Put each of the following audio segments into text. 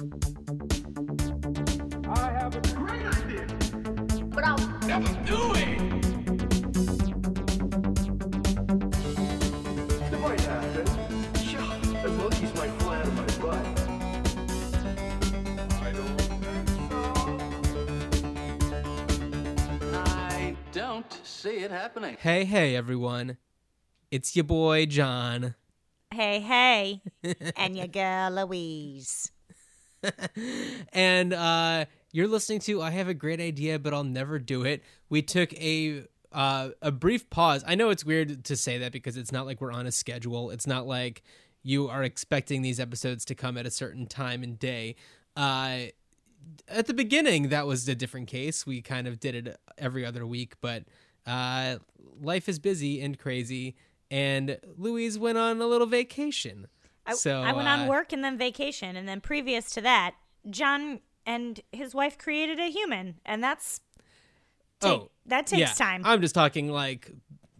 I have a great idea. But I'll Never do it. It might happen. Sure, the monkeys might fly out of my butt. I don't think so. I don't see it happening. Hey, hey, everyone. It's your boy, John. Hey, hey, and your girl Louise. and uh, you're listening to I Have a Great Idea, but I'll Never Do It. We took a. Uh, a brief pause. I know it's weird to say that because it's not like we're on a schedule. It's not like you are expecting these episodes to come at a certain time and day. Uh, at the beginning, that was a different case. We kind of did it every other week, but uh, life is busy and crazy. And Louise went on a little vacation. I, so I went uh, on work and then vacation, and then previous to that, John and his wife created a human, and that's take, oh, that takes yeah. time. I'm just talking like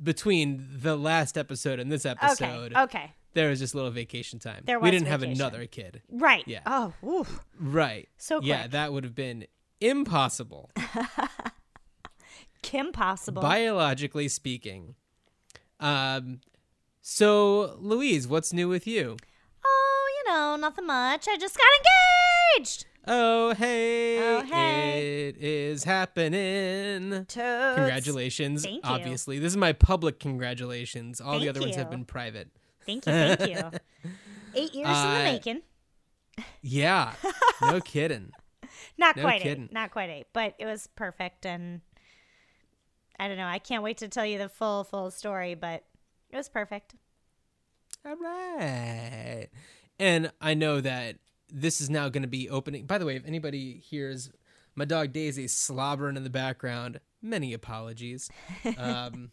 between the last episode and this episode. okay, okay, There was just a little vacation time. There was we didn't have another kid. right. Yeah. Oh, oof. Right. So Yeah, that would have been impossible, Kim Possible. biologically speaking. Um, so Louise, what's new with you? Oh, know, nothing much. I just got engaged. Oh hey, Oh, hey. it is happening. Totes. Congratulations. Thank you. Obviously, this is my public congratulations. All the Thank other ones have been private. Thank you, thank you. Eight years in Uh, the making. Yeah, no kidding. Not no quite kidding. eight. Not quite eight, but it was perfect, and I don't know. I can't wait to tell you the full, full story, but it was perfect. All right. And I know that this is now going to be opening. By the way, if anybody hears my dog Daisy slobbering in the background, many apologies. Um,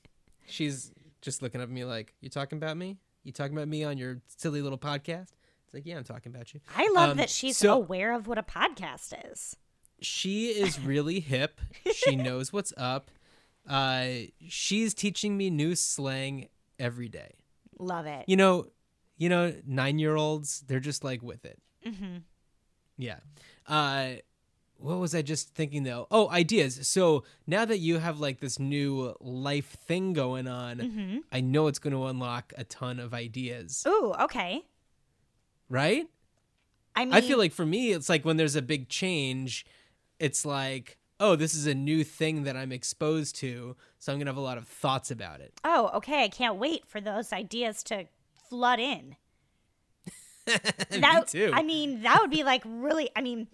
she's just looking at me like, "You talking about me? You talking about me on your silly little podcast?" It's like, "Yeah, I'm talking about you." I love Um, that she's so- aware of what a podcast is. she is really hip. She knows what's up. Uh, she's teaching me new slang every day. Love it. You know, you know, nine year olds, they're just like with it. hmm Yeah. Uh, what was I just thinking though? Oh, ideas. So now that you have like this new life thing going on, hmm I know it's going to unlock a ton of ideas, Ooh, okay. right? I mean, I feel like for me, it's like when there's a big change, it's like, oh, this is a new thing that I'm exposed to. So I'm going to have a lot of thoughts about it. oh, okay. I can't wait for those ideas to flood in. me That, too. I mean, that would be like really. I mean,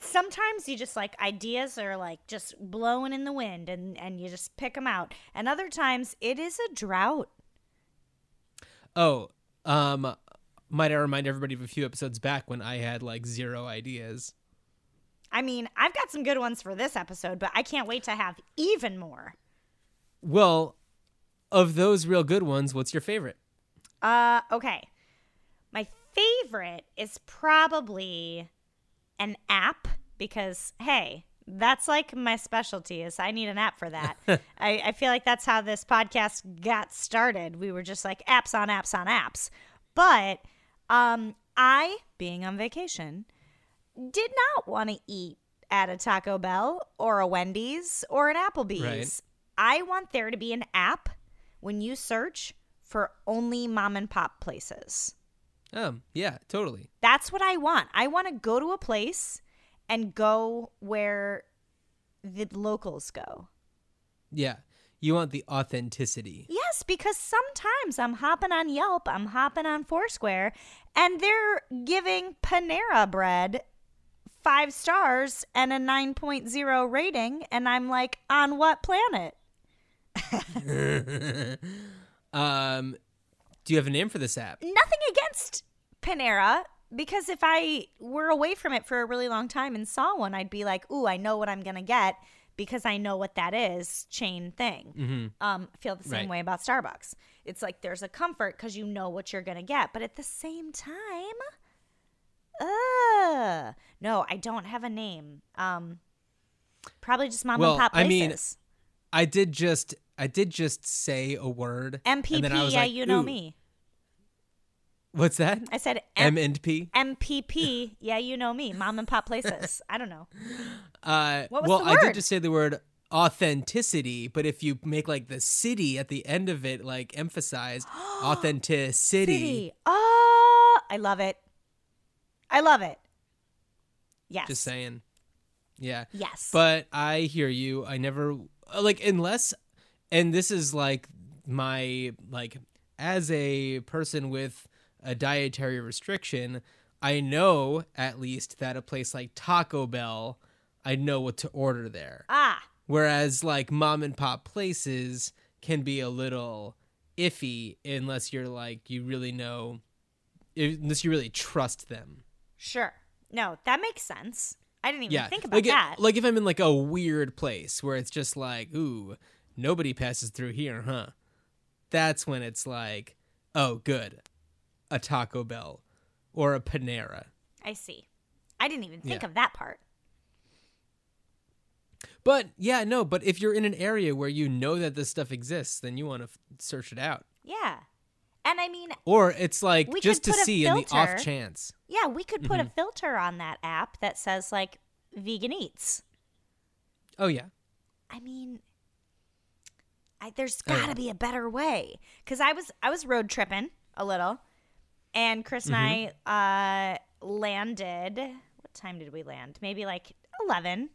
sometimes you just like ideas are like just blowing in the wind, and and you just pick them out. And other times it is a drought. Oh, um, might I remind everybody of a few episodes back when I had like zero ideas? I mean, I've got some good ones for this episode, but I can't wait to have even more. Well, of those real good ones, what's your favorite? Uh, okay. My favorite is probably an app because hey, that's like my specialty is I need an app for that. I, I feel like that's how this podcast got started. We were just like apps on apps on apps. But um I, being on vacation, did not want to eat at a Taco Bell or a Wendy's or an Applebee's. Right. I want there to be an app when you search for only mom and pop places. Um, yeah, totally. That's what I want. I want to go to a place and go where the locals go. Yeah. You want the authenticity. Yes, because sometimes I'm hopping on Yelp, I'm hopping on Foursquare, and they're giving Panera bread five stars and a 9.0 rating. And I'm like, on what planet? um, do you have a name for this app? Nothing against Panera. Because if I were away from it for a really long time and saw one, I'd be like, "Ooh, I know what I'm gonna get because I know what that is." Chain thing. Mm-hmm. um, feel the same Right. way about Starbucks. It's like there's a comfort because you know what you're gonna get, but at the same time, uh, no, I don't have a name. Um, probably just mom Well, and pop I mean, places. I did just I did just say a word. and then I MPP, yeah, like, you know me. What's that? I said M M- and P. MPP. Yeah, you know me, mom and pop places. I don't know. Uh, What was well, the I word? did just say the word authenticity, but if you make like the city at the end of it, like emphasized authenticity. City. Oh, I love it. I love it. Yes. Just saying. Yeah. Yes. But I hear you. I never like unless and this is like my like as a person with a dietary restriction, I know at least that a place like Taco Bell, I know what to order there. ah, Whereas like mom and pop places can be a little iffy unless you're like you really know unless you really trust them. sure. No, that makes sense. I didn't even yeah, think about like it- that. like if I'm in like a weird place where it's just like, ooh, nobody passes through here, huh? That's when it's like, oh, good, a Taco Bell or a Panera. I see. I didn't even think Yeah. of that part. But yeah, no. But if you're in an area where you know that this stuff exists, then you want to f- search it out. Yeah. And I mean, Or it's like We just to see in the off chance. yeah, we could put Mm-hmm. a filter on that app that says like vegan eats. Oh yeah, I mean, I, there's got to yeah. be a better way. Cause I was I was road tripping a little, and Chris Mm-hmm. and I uh, landed. What time did we land? Maybe like eleven.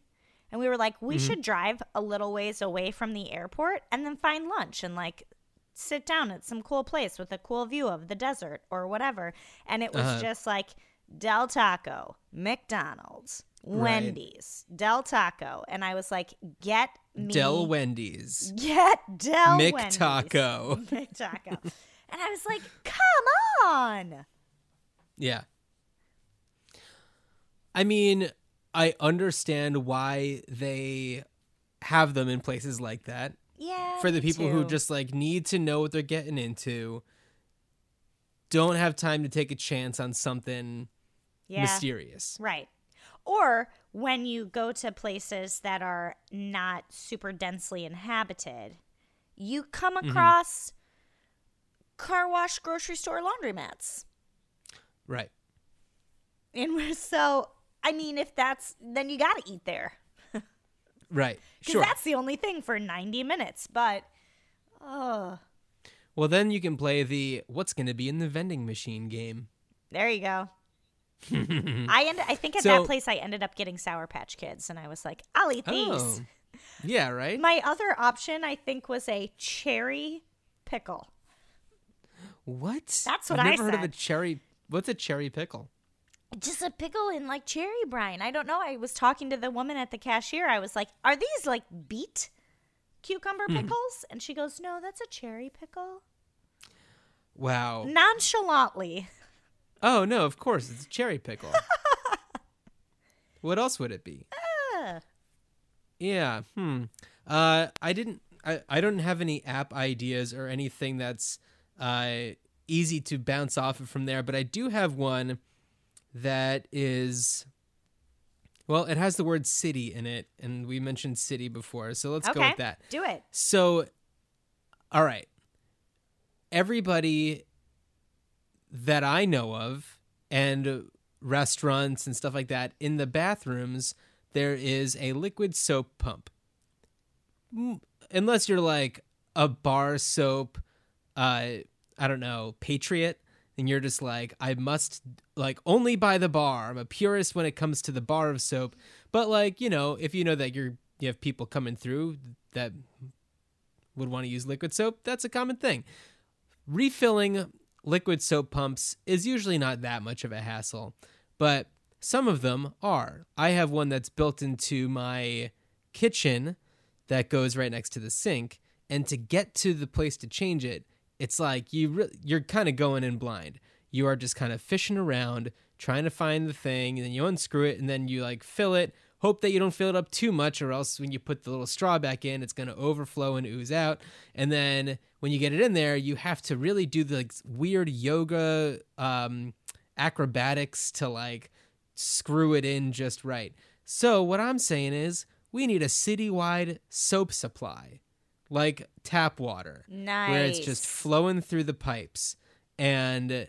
And we were like, we Mm-hmm. should drive a little ways away from the airport and then find lunch and like sit down at some cool place with a cool view of the desert or whatever. And it was Uh-huh. just like Del Taco, McDonald's, Right. Wendy's, Del Taco. And I was like, get me Del Wendy's, Get Del Mick Wendy's. Taco. Mick Taco. And I was like, come on. Yeah. I mean, I understand why they have them in places like that. Yeah. For the people who just like need to know what they're getting into, don't have time to take a chance on something yeah. mysterious. Right. Or when you go to places that are not super densely inhabited, you come Mm-hmm. across car wash, grocery store, laundromats. Right. And so, I mean, if that's, then you got to eat there. Right. Because Sure. that's the only thing for 90 minutes. But, oh, Well, then you can play the what's going to be in the vending machine game. there you go. I end, I think at So- that place I ended up getting Sour Patch Kids, and I was like, I'll eat these. Oh. Yeah, right? My other option, I think, was a cherry pickle. what? That's what I've I never heard of a said. cherry. What's a cherry pickle? Just a pickle in like cherry brine. I don't know. I was talking to the woman at the cashier. I was like, "Are these like beet cucumber Hmm. pickles?" And she goes, "No, that's a cherry pickle." Wow. Nonchalantly. Oh no, of course it's a cherry pickle. what else would it be? Ah. Yeah. Hmm. Uh, I didn't. I, I don't have any app ideas or anything that's uh easy to bounce off of from there, but I do have one that is. Well, it has the word city in it, and we mentioned city before, so let's go with that. do it. So, all right. Everybody that I know of and restaurants and stuff like that, in the bathrooms, there is a liquid soap pump. Unless you're like a bar soap, uh, I don't know, patriot, and you're just like, I must like only buy the bar. I'm a purist when it comes to the bar of soap. But like, you know, if you know that you're you have people coming through that would want to use liquid soap, that's a common thing. Refilling liquid soap pumps is usually not that much of a hassle, but some of them are. I have one that's built into my kitchen that goes right next to the sink, and to get to the place to change it, it's like you re- you're kind of going in blind. You are just kind of fishing around trying to find the thing, and then you unscrew it, and then you like fill it. Hope that you don't fill it up too much, or else when you put the little straw back in, it's going to overflow and ooze out. And then when you get it in there, you have to really do the like, weird yoga um, acrobatics to like screw it in just right. So what I'm saying is, we need a citywide soap supply, like tap water Nice. where it's just flowing through the pipes and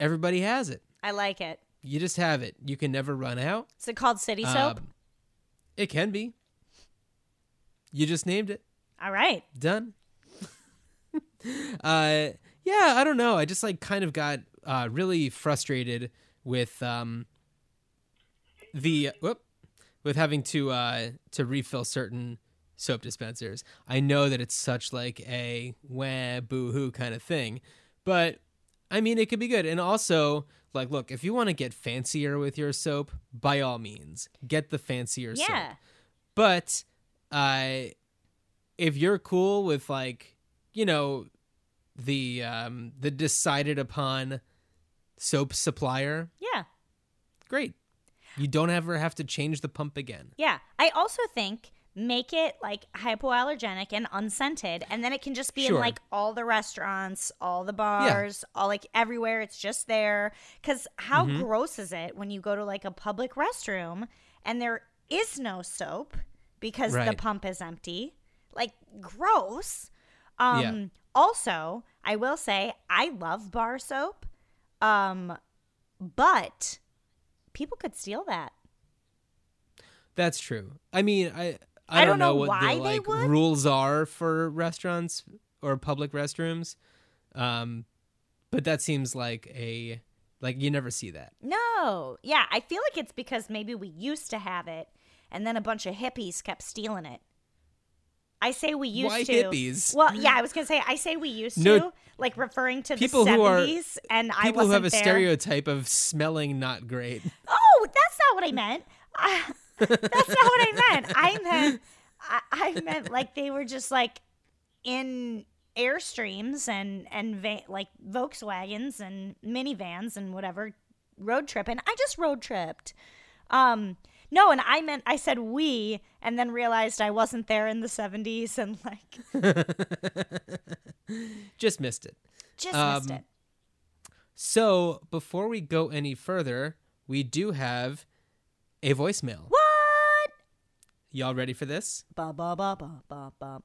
everybody has it. I like it. You just have it. You can never run out. Is it called City Soap? Um, it can be. You just named it. All right. Done. uh, yeah, I don't know. I just like kind of got uh, really frustrated with um, the whoop, with having to uh, to refill certain soap dispensers. I know that it's such like a wah boo hoo kind of thing, but I mean it could be good. And also, like, look, if you want to get fancier with your soap, by all means, get the fancier soap. Yeah. But uh, if you're cool with like, you know, the um, the decided upon soap supplier, Yeah. great. You don't ever have to change the pump again. Yeah. I also think make it like hypoallergenic and unscented and then it can just be in like all the restaurants, all the bars, all like everywhere it's just there cuz how Mm-hmm. gross is it when you go to like a public restroom and there is no soap because the pump is empty? Like gross. Um Yeah. also, I will say I love bar soap. Um but people could steal that. That's true. I mean, I I I, don't don't know know what the like would. rules are for restaurants or public restrooms. Um but that seems like a like you never see that. No. Yeah, I feel like it's because maybe we used to have it and then a bunch of hippies kept stealing it. I say we used Why to. hippies? Well, yeah, I was going to say I say we used No, to, like referring to people the who are- 70s and I People who have a there. stereotype of smelling not great. Oh, that's not what I meant. I, that's not what I meant. I meant I, I meant like they were just like in airstreams and and va- like Volkswagens and minivans and whatever road trip and I just road tripped. Um no, and I meant I said we and then realized I wasn't there in the 70s and like Just missed it. just missed Um, it. So before we go any further, we do have a voicemail. What? Y'all ready for this? Ba ba ba ba ba ba.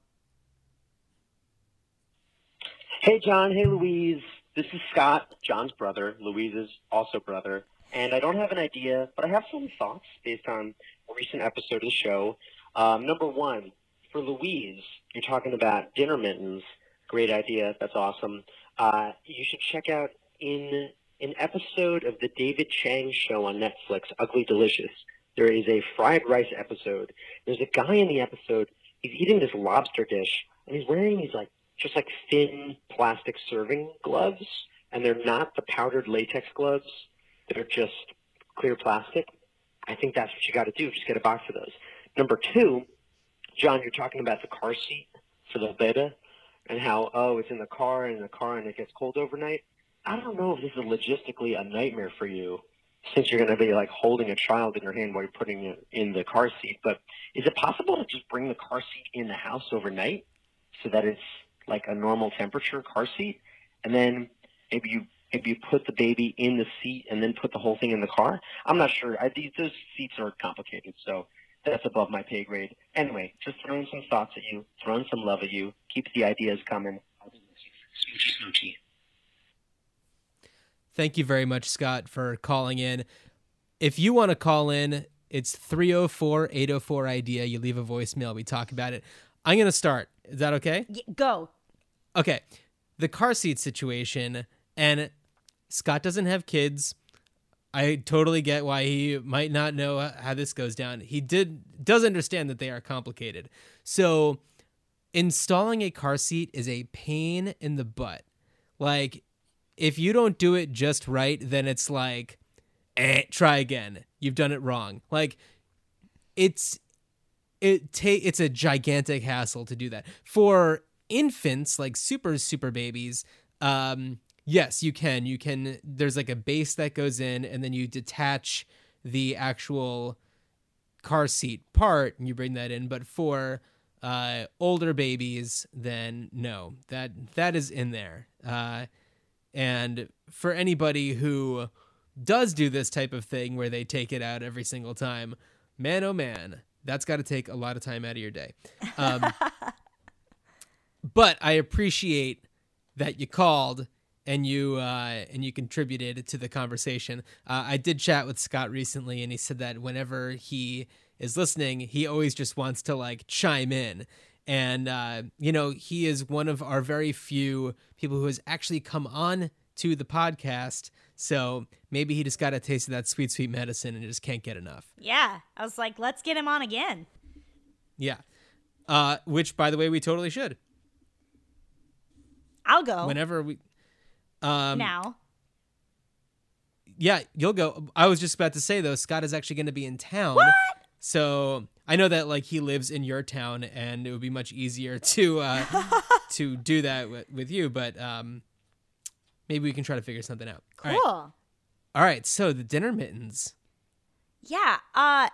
Hey, John. Hey, Louise. This is Scott, John's brother, Louise's also brother. And I don't have an idea, but I have some thoughts based on a recent episode of the show. Um, number one, for Louise, you're talking about dinner mittens. Great idea. That's awesome. Uh, you should check out in an episode of the David Chang show on Netflix, Ugly Delicious. There is a fried rice episode. There's a guy in the episode. He's eating this lobster dish, and he's wearing these like just like thin plastic serving gloves, and they're not the powdered latex gloves. They're just clear plastic. I think that's what you got to do. Just get a box of those. Number two, John, you're talking about the car seat for the beta and how, oh, it's in the car and in the car and it gets cold overnight. I don't know if this is logistically a nightmare for you since you're going to be like holding a child in your hand while you're putting it in the car seat. But is it possible to just bring the car seat in the house overnight so that it's like a normal temperature car seat? And then maybe you maybe you put the baby in the seat and then put the whole thing in the car. I'm not sure. I, these those seats are complicated, so that's above my pay grade. Anyway, just throwing some thoughts at you, throwing some love at you. Keep the ideas coming. Smoochy smoochy. Thank you very much, Scott, for calling in. If you want to call in, it's 304 804 IDEA. You leave a voicemail, we talk about it. I'm going to start. Is that okay? Go. Okay. The car seat situation, and Scott doesn't have kids. I totally get why he might not know how this goes down. He did does understand that they are complicated. So installing a car seat is a pain in the butt. Like if you don't do it just right, then it's like eh, try again. You've done it wrong. Like it's it ta- it's a gigantic hassle to do that. For infants like super super babies, um yes, you can. You can there's like a base that goes in and then you detach the actual car seat part and you bring that in, but for uh older babies then no. That that is in there. Uh and for anybody who does do this type of thing where they take it out every single time, man, oh man, that's got to take a lot of time out of your day. Um, but I appreciate that you called and you uh, and you contributed to the conversation. Uh, I did chat with Scott recently, and he said that whenever he is listening, he always just wants to like chime in. And uh, you know, he is one of our very few people who has actually come on to the podcast. So maybe he just got a taste of that sweet, sweet medicine and just can't get enough. Yeah. I was like, let's get him on again. Yeah. Uh, which, by the way, we totally should. I'll go Whenever we, um, now. yeah, you'll go. I was just about to say though, Scott is actually going to be in town. What? So I know that like he lives in your town, and it would be much easier to uh, to do that with, with you. But um, maybe we can try to figure something out. Cool. right. All right. So the dinner mittens. Yeah. Uh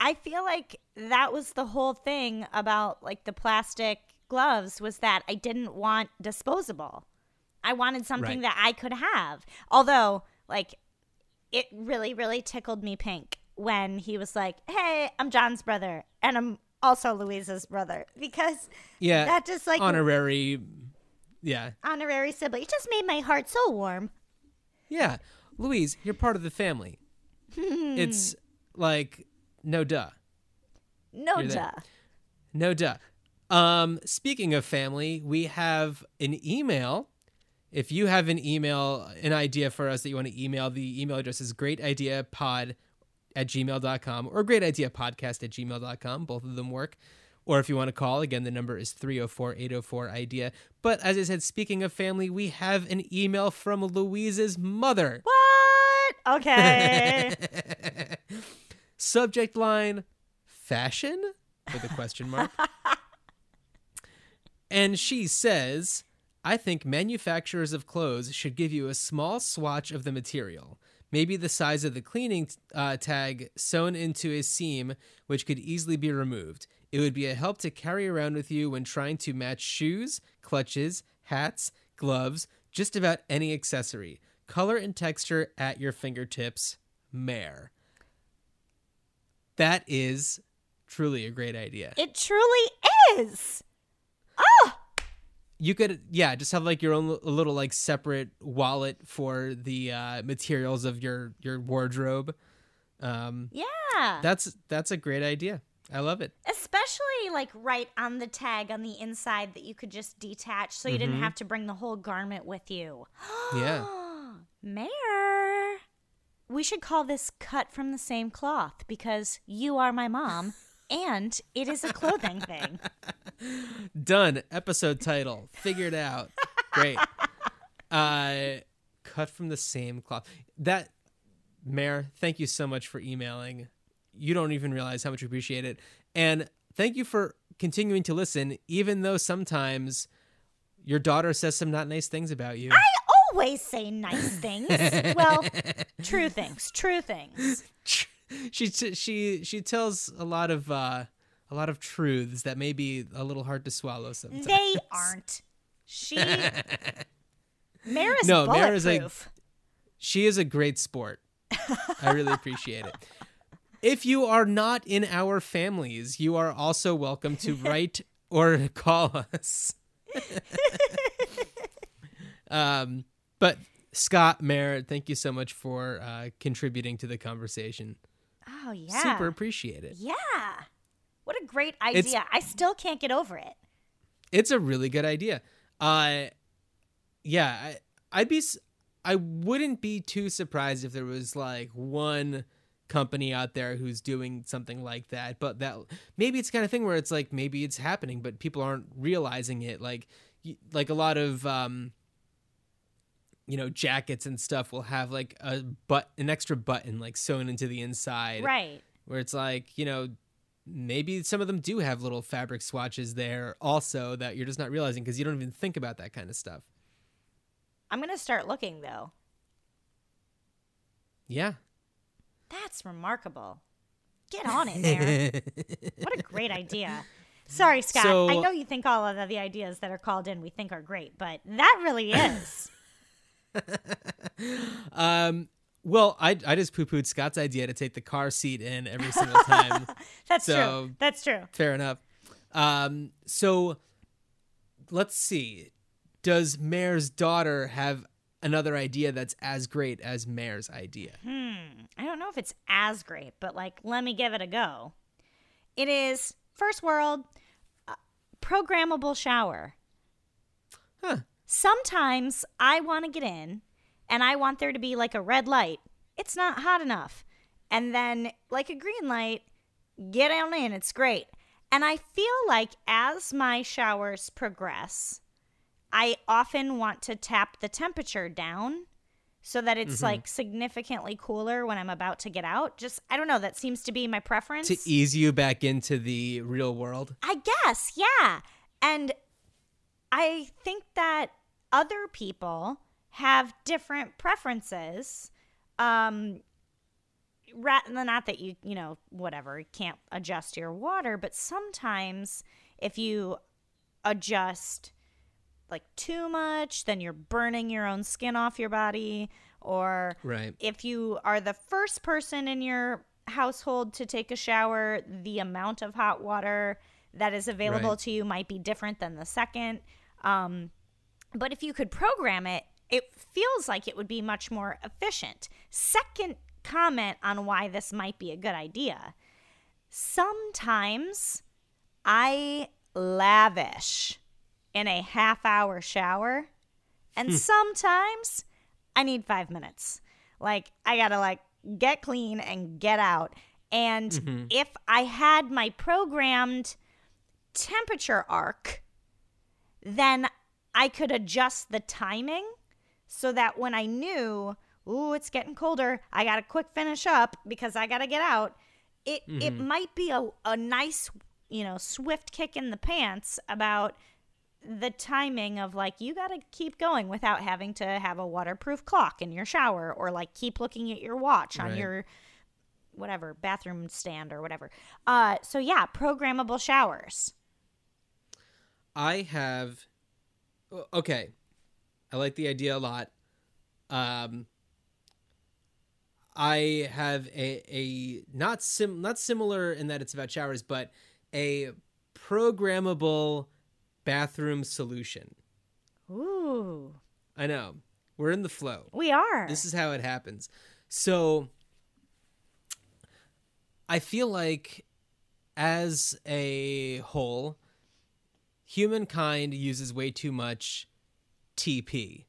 I feel like that was the whole thing about like the plastic gloves was that I didn't want disposable. I wanted something Right. that I could have. Although, like it really really tickled me pink when he was like, "Hey, I'm John's brother and I'm also Louisa's brother." Because Yeah. that just like honorary. Yeah. honorary sibling. It just made my heart so warm. Yeah. Louise, you're part of the family. it's like no duh. No You're there. duh. No duh. Um, speaking of family, we have an email. If you have an email, an idea for us that you want to email, the email address is greatideapod at gmail.com or great idea podcast at gmail.com. Both of them work. Or if you want to call, again, the number is 304 804 IDEA. But as I said, speaking of family, we have an email from Louise's mother. What? Okay. Subject line fashion with a question mark. and she says, I think manufacturers of clothes should give you a small swatch of the material, maybe the size of the cleaning uh, tag sewn into a seam, which could easily be removed. It would be a help to carry around with you when trying to match shoes, clutches, hats, gloves, just about any accessory. Color and texture at your fingertips. Mare. That is truly a great idea. it truly is. You could, yeah, just have like your own a little like separate wallet for the uh, materials of your your wardrobe. Um, Yeah. that's that's a great idea. I love it. Especially like right on the tag on the inside that you could just detach so you didn't have to bring the whole garment with you. Yeah. Mare, we should call this cut from the same cloth because you are my mom and it is a clothing thing. Done. Episode title. Figured out. Great. Uh, cut from the same cloth. That, Mare, thank you so much for emailing. You don't even realize how much we appreciate it. And thank you for continuing to listen, even though sometimes your daughter says some not nice things about you. I always say nice things. well, true things, true things. she she she tells a lot of uh, a lot of truths that may be a little hard to swallow sometimes. They aren't. She Mare is No, Mare is a- She is a great sport. I really appreciate it. If you are not in our families, you are also welcome to write or call us. um, but Scott Merritt, thank you so much for uh, contributing to the conversation. Oh yeah. Super appreciate it. Yeah. What a great idea. I still can't get over it. It's a really good idea. Uh, yeah, I, I'd be, I wouldn't be too surprised if there was like one company out there who's doing something like that. But that maybe it's the kind of thing where it's like maybe it's happening, but people aren't realizing it. Like, like a lot of, um, you know, jackets and stuff will have like a but an extra button like sewn into the inside, Right. where it's like you know maybe some of them do have little fabric swatches there also that you're just not realizing because you don't even think about that kind of stuff I'm going to start looking though. yeah That's remarkable. Get on it, Mare. what a great idea. Sorry, Scott. So- I know you think all of the ideas that are called in we think are great, but that really is. um well i i just poo-pooed scott's idea to take the car seat in every single time That's So- true. That's true. fair enough um so let's see does Mare's daughter have another idea that's as great as Mare's idea? Hmm. I don't know if it's as great, but like, let me give it a go. It is first world uh, programmable shower. Huh. Sometimes I want to get in and I want there to be like a red light. It's not hot enough. And then like a green light, get on in. It's great. And I feel like as my showers progress, I often want to tap the temperature down so that it's mm-hmm. like significantly cooler when I'm about to get out. Just I don't know, that seems to be my preference. To ease you back into the real world. I guess, yeah. And I think that other people have different preferences. Um ra- not that you, you know, whatever, you can't adjust your water, but sometimes if you adjust like too much, then you're burning your own skin off your body or Right. if you are the first person in your household to take a shower, the amount of hot water that is available Right. to you might be different than the second. Um, but if you could program it, it feels like it would be much more efficient. Second comment on why this might be a good idea. Sometimes I lavish in a half hour shower, and hmm. sometimes I need five minutes. Like, I gotta, like, get clean and get out. And mm-hmm. if I had my programmed temperature arc, then I could adjust the timing so that when I knew, ooh, it's getting colder, I got to quick finish up because I got to get out. It it might be a, a nice, you know, swift kick in the pants about the timing of like you got to keep going without having to have a waterproof clock in your shower or like keep looking at your watch on Right. your whatever bathroom stand or whatever. Uh so yeah, programmable showers. I have okay. I like the idea a lot. Um I have a a not sim not similar in that it's about showers, but a programmable bathroom solution. Ooh. I know. We're in the flow. We are. This is how it happens. So I feel like as a whole, humankind uses way too much TP.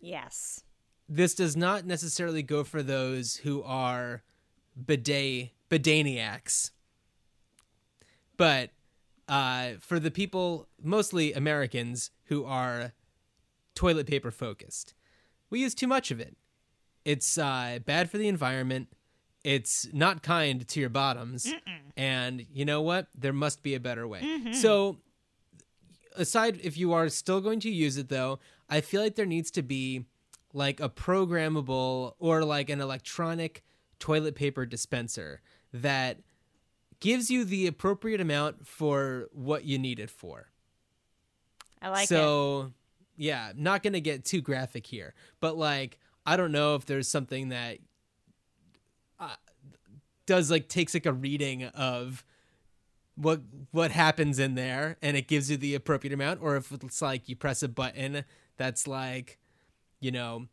yes. This does not necessarily go for those who are bidet bidaniacs. But uh, for the people, mostly Americans, who are toilet paper focused, we use too much of it. It's uh, bad for the environment. It's not kind to your bottoms. And you know what? There must be a better way. So, aside if you are still going to use it, though, I feel like there needs to be like a programmable or like an electronic toilet paper dispenser that gives you the appropriate amount for what you need it for I like it. so yeah not gonna get too graphic here but like i don't know if there's something that uh, does like takes like a reading of what what happens in there and it gives you the appropriate amount or if it's like you press a button that's like you know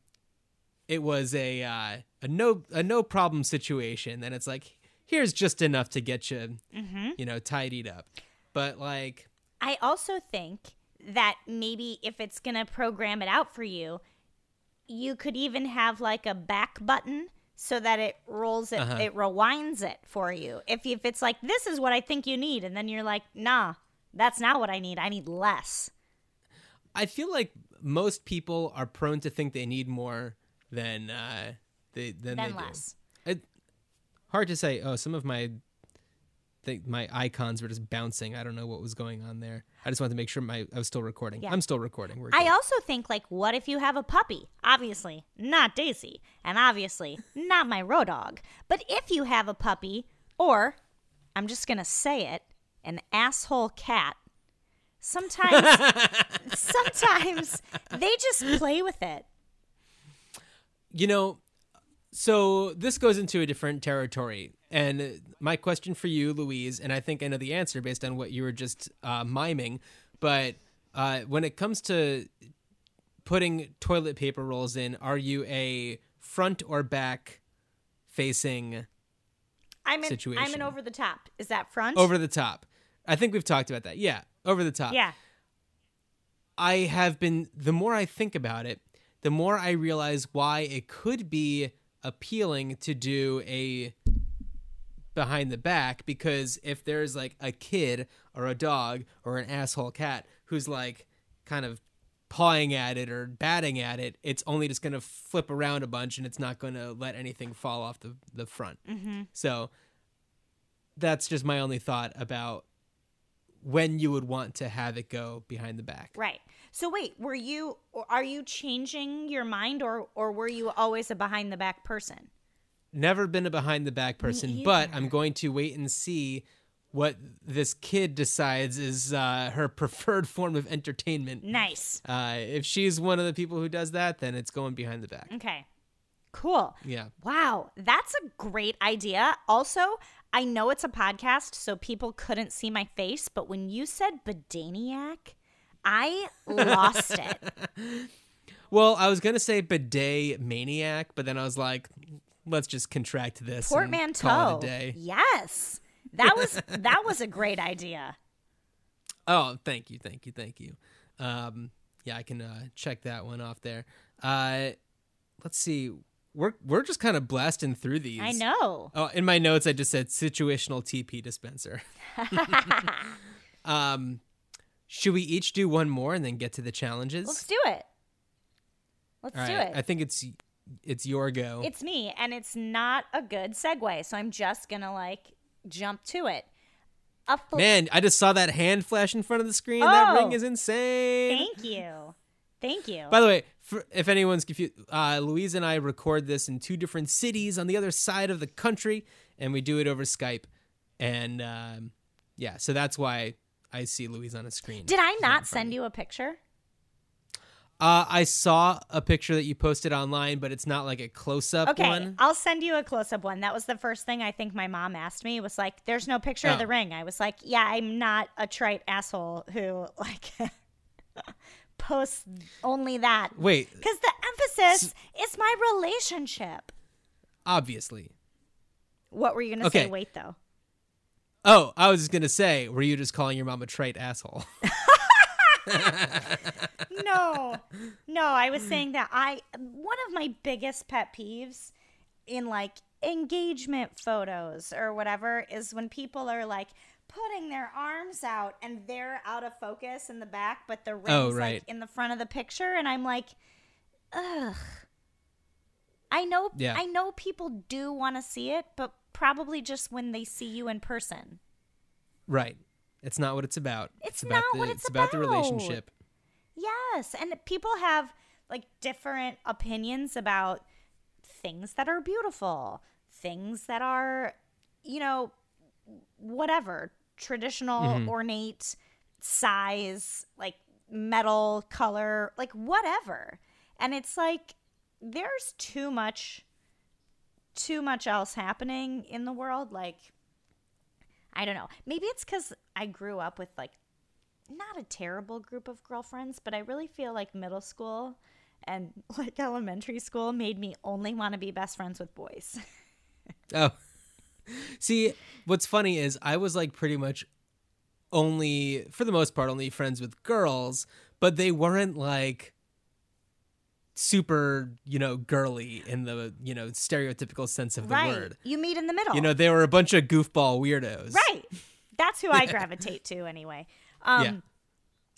it was a uh, a no a no problem situation then it's like here's just enough to get you you know tidied up. But like I also think that maybe if it's going to program it out for you, you could even have like a back button so that it rolls it, Uh-huh. it rewinds it for you. If, if it's like, this is what I think you need, and then you're like, nah, that's not what I need. I need less. I feel like most people are prone to think they need more than uh, they than, Then they less. do. It, hard to say. Oh, some of my my icons were just bouncing. I don't know what was going on there. I just wanted to make sure my I was still recording. Yeah. I'm still recording. I also think, like, what if you have a puppy? Obviously, not Daisy, and obviously, not my road dog. But if you have a puppy, or I'm just gonna say it, an asshole cat. Sometimes, sometimes they just play with it. You know, so this goes into a different territory. And my question for you, Louise, and I think I know the answer based on what you were just uh, miming, but uh, when it comes to putting toilet paper rolls in, are you a front or back facing I'm an, I'm an over the top. Is that front? over the top? I think we've talked about that. Yeah, over the top. Yeah. I have been the more I think about it, the more I realize why it could be appealing to do a behind the back because if there's like a kid or a dog or an asshole cat who's like kind of pawing at it or batting at it, it's only just going to flip around a bunch and it's not going to let anything fall off the, the front. Mm-hmm. So that's just my only thought about when you would want to have it go behind the back. Right. So wait, were you are you changing your mind or or were you always a behind the back person? Never been a behind the back person, but I'm going to wait and see what this kid decides is uh, her preferred form of entertainment. Nice. Uh, if she's one of the people who does that, then it's going behind the back. Okay. Cool. Yeah. Wow, that's a great idea. Also, I know it's a podcast, so people couldn't see my face, but when you said Bedaniac, I lost it. Well, I was gonna say bidet maniac, but then I was like, let's just contract this. and Call it Portmanteau. Yes. That was that was a great idea. Oh, thank you, thank you, thank you. Um, yeah, I can uh, check that one off there. Uh, let's see. We're we're just kind of blasting through these. I know. Oh, in my notes, I just said situational TP dispenser. um, should we each do one more and then get to the challenges? Let's do it. Let's All do right, it. I think it's it's your go. It's me, and it's not a good segue, so I'm just gonna like jump to it. A fl- Man, I just saw that hand flash in front of the screen. That Oh. ring is insane. Thank you, thank you. By the way, for, if anyone's confused, uh, Louise and I record this in two different cities on the other side of the country, and we do it over Skype. And um, yeah, so that's why I see Louise on a screen. Did I not send you a picture? Uh, I saw a picture that you posted online, but it's not like a close up Okay, one. I'll send you a close up one. That was the first thing I think my mom asked me was like, "There's no picture of Oh. the ring." I was like, "Yeah, I'm not a trite asshole who like posts only that." Wait, Because the emphasis is my relationship. obviously. What were you gonna say? Wait though. Oh, I was just gonna say, were you just calling your mom a trite asshole? no, no. I was saying that I one of my biggest pet peeves in like engagement photos or whatever is when people are like putting their arms out and they're out of focus in the back, but the oh, ring's Oh, right. like in the front of the picture, and I'm like, ugh. I know, Yeah. I know people do want to see it, but probably just when they see you in person. right. It's not what it's about. It's about not the, what it's about the about. relationship. Yes, and people have like different opinions about things that are beautiful, things that are, you know, whatever, traditional, Mm-hmm. ornate, size, like metal color, like whatever. And it's like there's too much too much else happening in the world like I don't know. Maybe it's cuz I grew up with like not a terrible group of girlfriends, but I really feel like middle school and like elementary school made me only want to be best friends with boys. Oh. See, what's funny is I was like pretty much only, for the most part, only friends with girls, but they weren't like super, you know, girly in the, you know, stereotypical sense of the right. word. You meet in the middle. You know, they were a bunch of goofball weirdos. Right. That's who I gravitate to anyway. Um Yeah.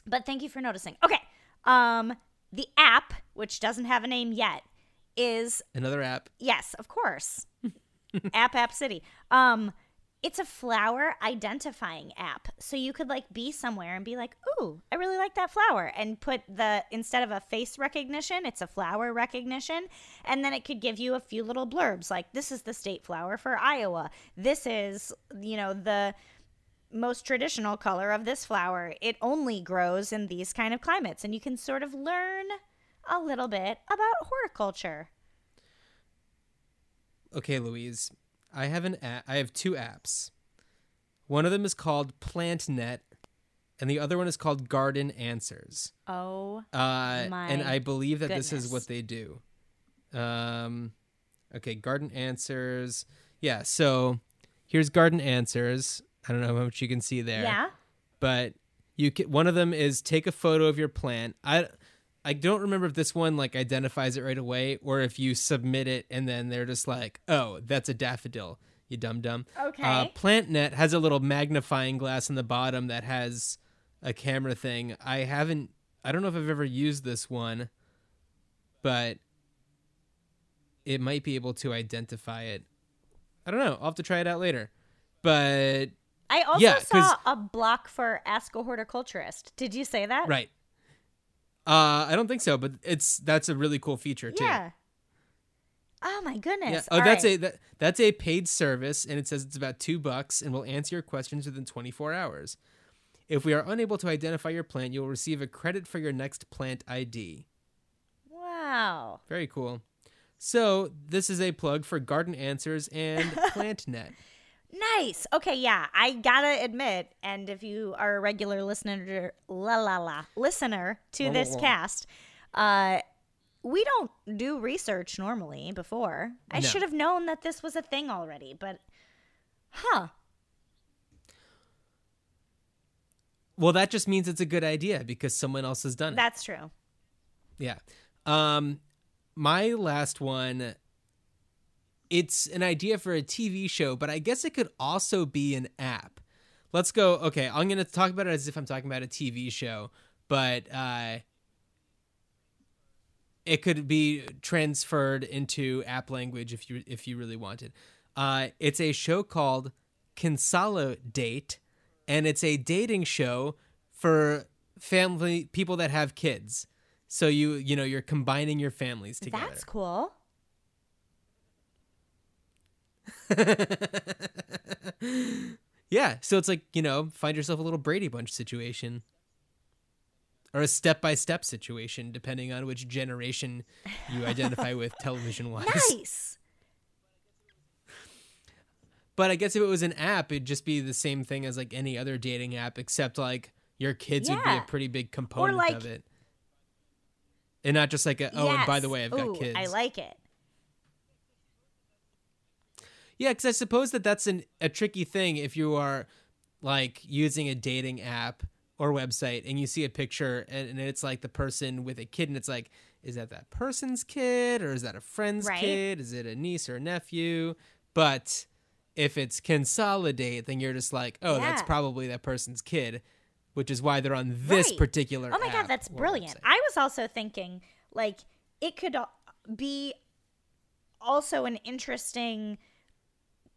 but thank you for noticing. Okay. Um the app, which doesn't have a name yet, is Another app. yes, of course. app App City. Um it's a flower identifying app. So you could like be somewhere and be like, "Ooh, I really like that flower." And put the instead of a face recognition, it's a flower recognition, and then it could give you a few little blurbs like, "This is the state flower for Iowa. This is, you know, the most traditional color of this flower. It only grows in these kind of climates." And you can sort of learn a little bit about horticulture. Okay, Louise. I have an app. I have two apps. One of them is called PlantNet, and the other one is called Garden Answers. Oh, Uh, My and I believe that this is what they do. Um, okay, Garden Answers. Yeah, so here's Garden Answers. I don't know how much you can see there. yeah. but you can, one of them is take a photo of your plant. I I don't remember if this one like identifies it right away or if you submit it and then they're just like, "Oh, that's a daffodil." You dumb dumb. Okay. Uh, PlantNet has a little magnifying glass in the bottom that has a camera thing. I haven't I don't know if I've ever used this one, but it might be able to identify it. I don't know. I'll have to try it out later. But I also Yeah, saw a block for Ask a Horticulturist. Did you say that? Right. Uh, I don't think so, but it's that's a really cool feature too. Yeah. Oh my goodness. Yeah. Oh, All that's right. a that, that's a paid service, and it says it's about two bucks, and will answer your questions within 24 hours. If we are unable to identify your plant, you will receive a credit for your next plant ID. Wow. Very cool. So this is a plug for Garden Answers and PlantNet. Nice. Okay, yeah. I gotta admit, and if you are a regular listener, la la la, listener to La, la, this la. cast, uh, we don't do research normally. Before, I No. should have known that this was a thing already. But, huh? Well, that just means it's a good idea because someone else has done it. That's true. Yeah. Um my last one it's an idea for a TV show, but I guess it could also be an app. Let's go. Okay, I'm going to talk about it as if I'm talking about a TV show, but uh it could be transferred into app language if you if you really wanted. Uh it's a show called Consolidate and it's a dating show for family people that have kids. So you you know you're combining your families together. That's cool. yeah, so it's like you know find yourself a little Brady Bunch situation, or a step by step situation, depending on which generation you identify with television wise. Nice. But I guess if it was an app, it'd just be the same thing as like any other dating app, except like your kids would be a pretty big component like- of it. And not just like a oh, and by the way, I've got kids. I like it. Yeah, because I suppose that that's an, a tricky thing if you are like using a dating app or website and you see a picture and, and it's like the person with a kid and it's like, is that that person's kid or is that a friend's Right. kid? Is it a niece or a nephew? But if it's consolidate, then you're just like, oh, that's probably that person's kid, which is why they're on this Right. particular. Oh my god, that's brilliant. website. I was also thinking like it could be also an interesting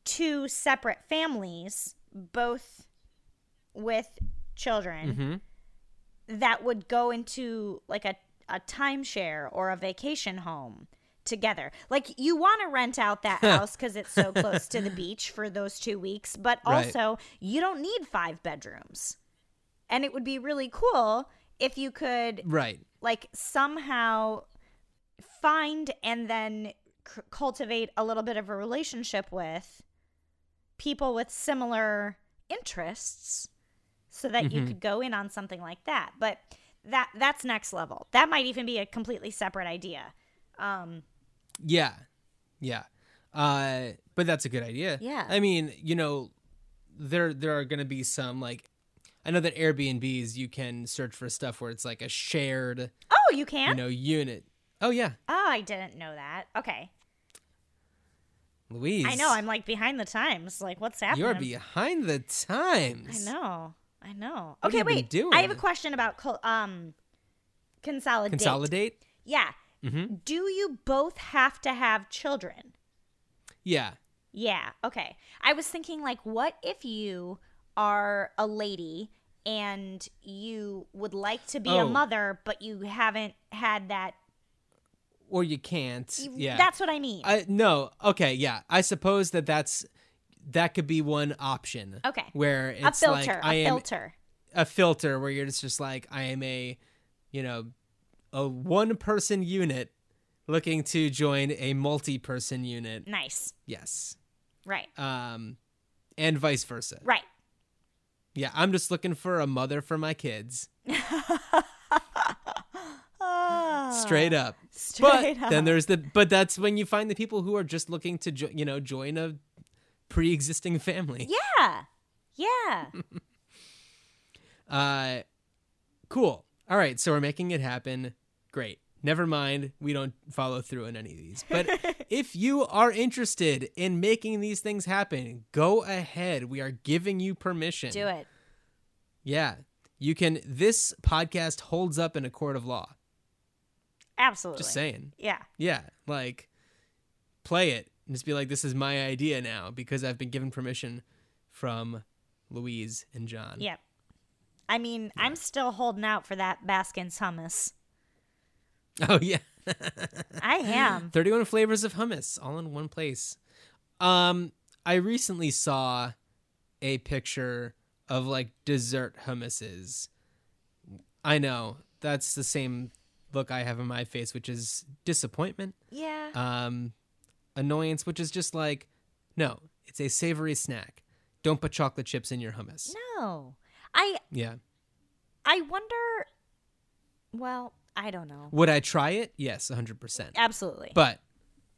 two separate families, both with children, Mhm. that would go into like a, a timeshare or a vacation home together. Like you want to rent out that house because it's so close to the beach for those two weeks, but Right. also you don't need five bedrooms. And it would be really cool if you could Right. like somehow find and then c- cultivate a little bit of a relationship with people with similar interests so that you could go in on something like that but that that's next level that might even be a completely separate idea um Yeah. Yeah. Uh but that's a good idea. Yeah. I mean, you know, there there are going to be some like I know that Airbnbs you can search for stuff where it's like a shared, oh you can you know, unit. Oh yeah. oh i didn't know that okay Louise. i know i'm like behind the times like what's happening You're behind the times. I know. I know. What okay, wait. doing? I have a question about um consolidate. Consolidate? Yeah. Mhm. Do you both have to have children? Yeah. Yeah. Okay. I was thinking like what if you are a lady and you would like to be a Oh. mother but you haven't had that Or you can't. Yeah. That's what I mean. I no. Okay, yeah. I suppose that that's that could be one option. Okay. Where a it's filter, like a I am a filter. a filter where you're just, just like I am a, you know, a one person unit looking to join a multi person unit. Nice. Yes. Right. Um, and vice versa. Right. Yeah, I'm just looking for a mother for my kids. Straight up. Straight but up. then there's the but that's when you find the people who are just looking to jo- you know join a pre-existing family. Yeah. Yeah. Uh cool. All right, so we're making it happen. Great. Never mind, we don't follow through on any of these. But if you are interested in making these things happen, go ahead. We are giving you permission. Do it. Yeah. You can this podcast holds up in a court of law. Absolutely. Just saying. Yeah. Yeah, like play it and just be like, this is my idea now because I've been given permission from Louise and John. Yep. I mean, I'm still holding out for that Baskin's hummus. Oh yeah. I am. 31 flavors of hummus all in one place. Um I recently saw a picture of like dessert hummuses. I know. That's the same look I have in my face, which is disappointment. Yeah. um, annoyance, which is just like, no, it's a savory snack. Don't put chocolate chips in your hummus. no. I Yeah. I wonder well, I don't know. Would I try it? Yes, 100%. Absolutely. But,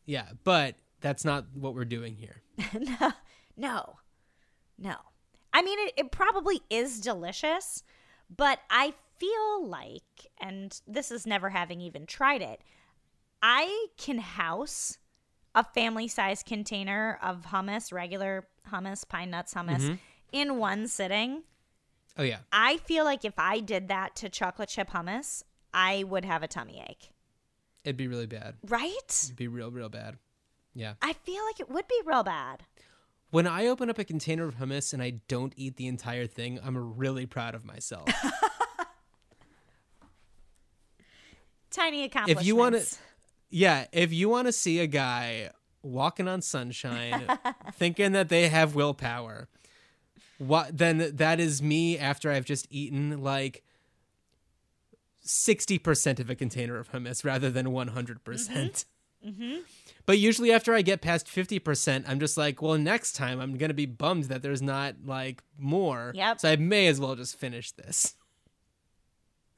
yeah, but that's not what we're doing here. no. No. No. I mean it, it probably is delicious, but I feel like and this is never having even tried it. I can house a family size container of hummus, regular hummus, pine nuts hummus, mm-hmm. in one sitting. Oh, yeah. I feel like if I did that to chocolate chip hummus, I would have a tummy ache. It'd be really bad. Right? It'd be real, real bad. Yeah. I feel like it would be real bad. When I open up a container of hummus and I don't eat the entire thing, I'm really proud of myself. Tiny accomplishments. if you want to yeah if you want to see a guy walking on sunshine thinking that they have willpower what then that is me after i've just eaten like 60% of a container of hummus rather than 100% mm-hmm. Mm-hmm. But usually after i get past 50% i'm just like well next time i'm gonna be bummed that there's not like more Yep. so i may as well just finish this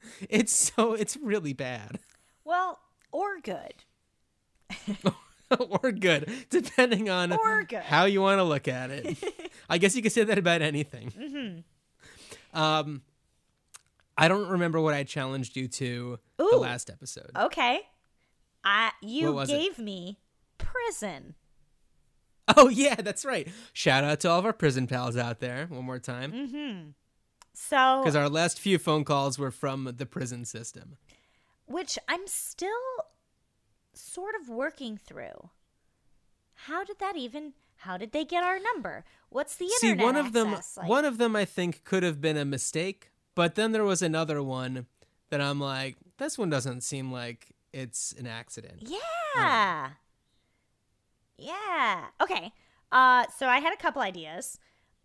it's so it's really bad Well, or good. or good, depending on Or good. how you want to look at it. I guess you could say that about anything. Mm-hmm. Um, I don't remember what I challenged you to the last episode. Okay. I you was it? gave me prison. Oh yeah, that's right. Shout out to all of our prison pals out there one more time, Mm-hmm. So because our last few phone calls were from the prison system. which I'm still sort of working through. How did that even how did they get our number? What's the internet? See, one of them. Like- one of them, I think could have been a mistake, but then there was another one that I'm like, this one doesn't seem like it's an accident. Yeah. Yeah. Okay. Uh so I had a couple ideas.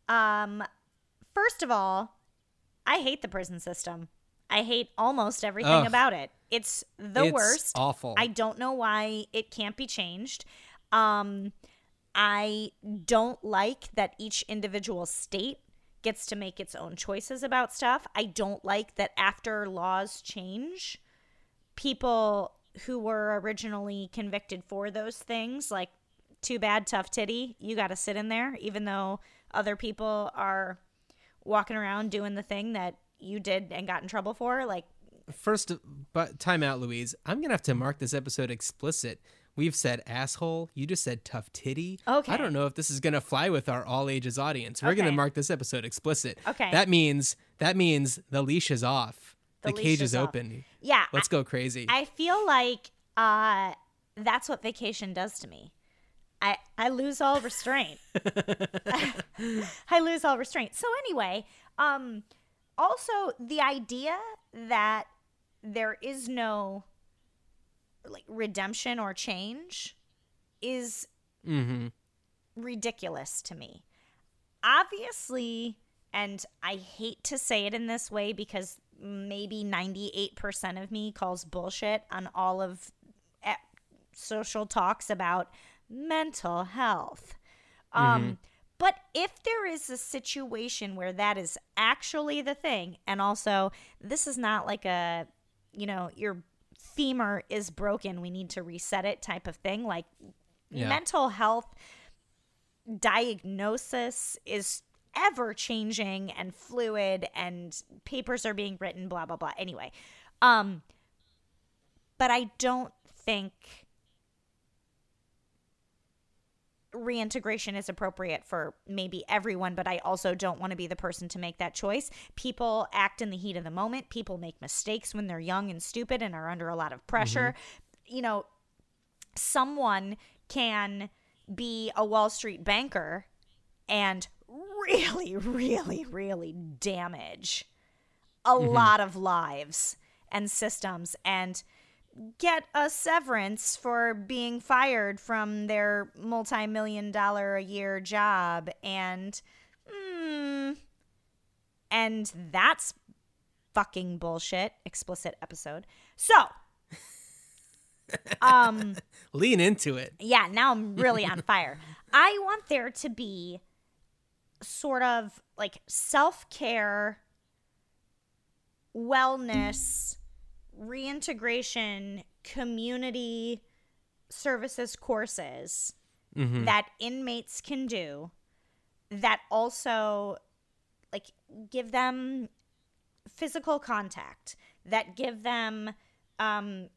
Um first of all, I hate the prison system. I hate almost everything Ugh. about it. It's the It's worst. awful. I don't know why it can't be changed. Um I don't like that each individual state gets to make its own choices about stuff. I don't like that after laws change, people who were originally convicted for those things, like too bad, tough titty, you got to sit in there, even though other people are walking around doing the thing that you did and got in trouble for. Like, First, but time out, Louise. I'm gonna have to mark this episode explicit. We've said asshole. You just said tough titty. Okay. I don't know if this is gonna fly with our all ages audience. We're gonna mark this episode explicit. Okay. That means that means the leash is off. The The, cage is is open. yeah, Let's go crazy. I feel like uh, that's what vacation does to me. I, I lose all restraint. I lose all restraint. So anyway, um, also the idea that there is no like redemption or change is mm-hmm. ridiculous to me. Obviously, and I hate to say it in this way because maybe 98% of me calls bullshit on all of eh, social talks about mental health. Um, But if there is a situation where that is actually the thing, and also this is not like a, you know, your femur is broken, we need to reset it type of thing, like Yeah. mental health diagnosis is ever changing and fluid and papers are being written blah blah blah anyway um but i don't think reintegration is appropriate for maybe everyone but i also don't want to be the person to make that choice. People act in the heat of the moment. People make mistakes when they're young and stupid and are under a lot of pressure. Mm-hmm. You know someone can be a Wall Street banker and really, really, really damage a mm-hmm. lot of lives and systems and get a severance for being fired from their multi million dollar a year job. And, mm, and that's fucking bullshit. Explicit episode. So, um, Lean into it. yeah, now I'm really on fire. I want there to be sort of like self care, wellness, reintegration, community services courses Mhm. that inmates can do that also like give them physical contact that give them um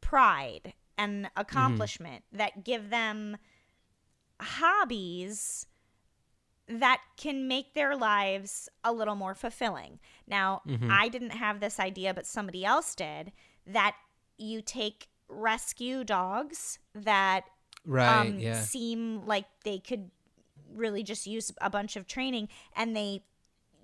pride and accomplishment that give them hobbies that can make their lives a little more fulfilling. Now, I didn't have this idea, but somebody else did that you take rescue dogs that Right. um, yeah. seem like they could really just use a bunch of training and they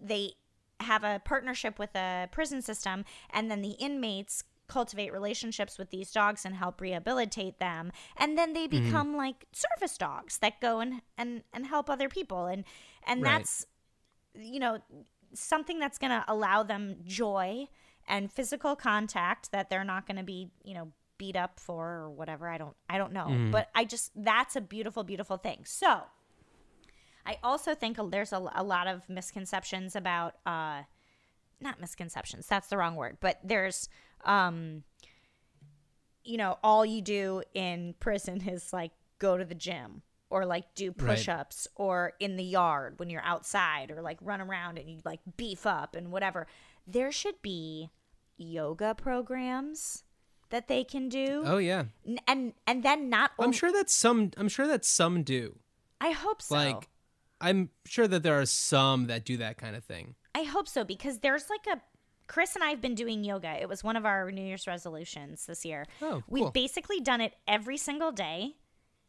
they have a partnership with a prison system and then the inmates cultivate relationships with these dogs and help rehabilitate them and then they Mm-hmm. become like service dogs that go and and, and help other people and and Right. that's you know something that's going to allow them joy and physical contact that they're not going to be you know beat up for or whatever i don't i don't know Mm-hmm. but i just that's a beautiful beautiful thing so i also think there's a, a lot of misconceptions about uh not misconceptions that's the wrong word but there's um you know all you do in prison is like go to the gym or like do push-ups or in the yard when you're outside or like run around and you like beef up and whatever there should be yoga programs that they can do Oh yeah. And and then not I'm sure that some. I'm sure that some do. i hope so Like, I'm sure that there are some that do that kind of thing. I hope so because there's like a Chris and I have been doing yoga. It was one of our New Year's resolutions this year. Oh, We've cool. basically done it every single day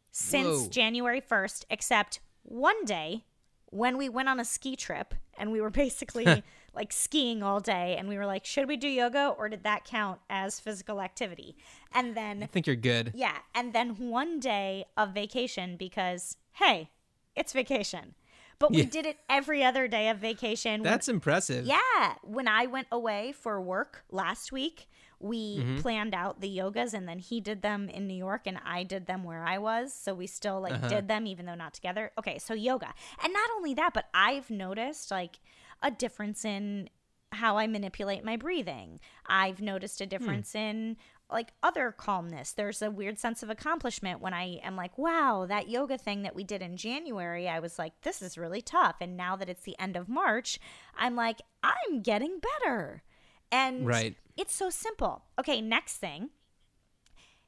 since Whoa. January 1st, except one day when we went on a ski trip and we were basically like skiing all day and we were like, should we do yoga or did that count as physical activity? And then I think you're good. yeah, and then one day of vacation because hey, it's vacation. But we did it every other day of vacation. when- That's impressive. yeah. When I went away for work last week, we Mm-hmm. planned out the yogas and then he did them in New York and I did them where I was. So we still like Uh-huh. did them even though not together. Okay, so yoga. And not only that, but I've noticed like a difference in how I manipulate my breathing. I've noticed a difference in like other calmness. There's a weird sense of accomplishment when I am like, wow, that yoga thing that we did in January, I was like, this is really tough. And now that it's the end of March, I'm like, I'm getting better. And Right. it's so simple. Okay, next thing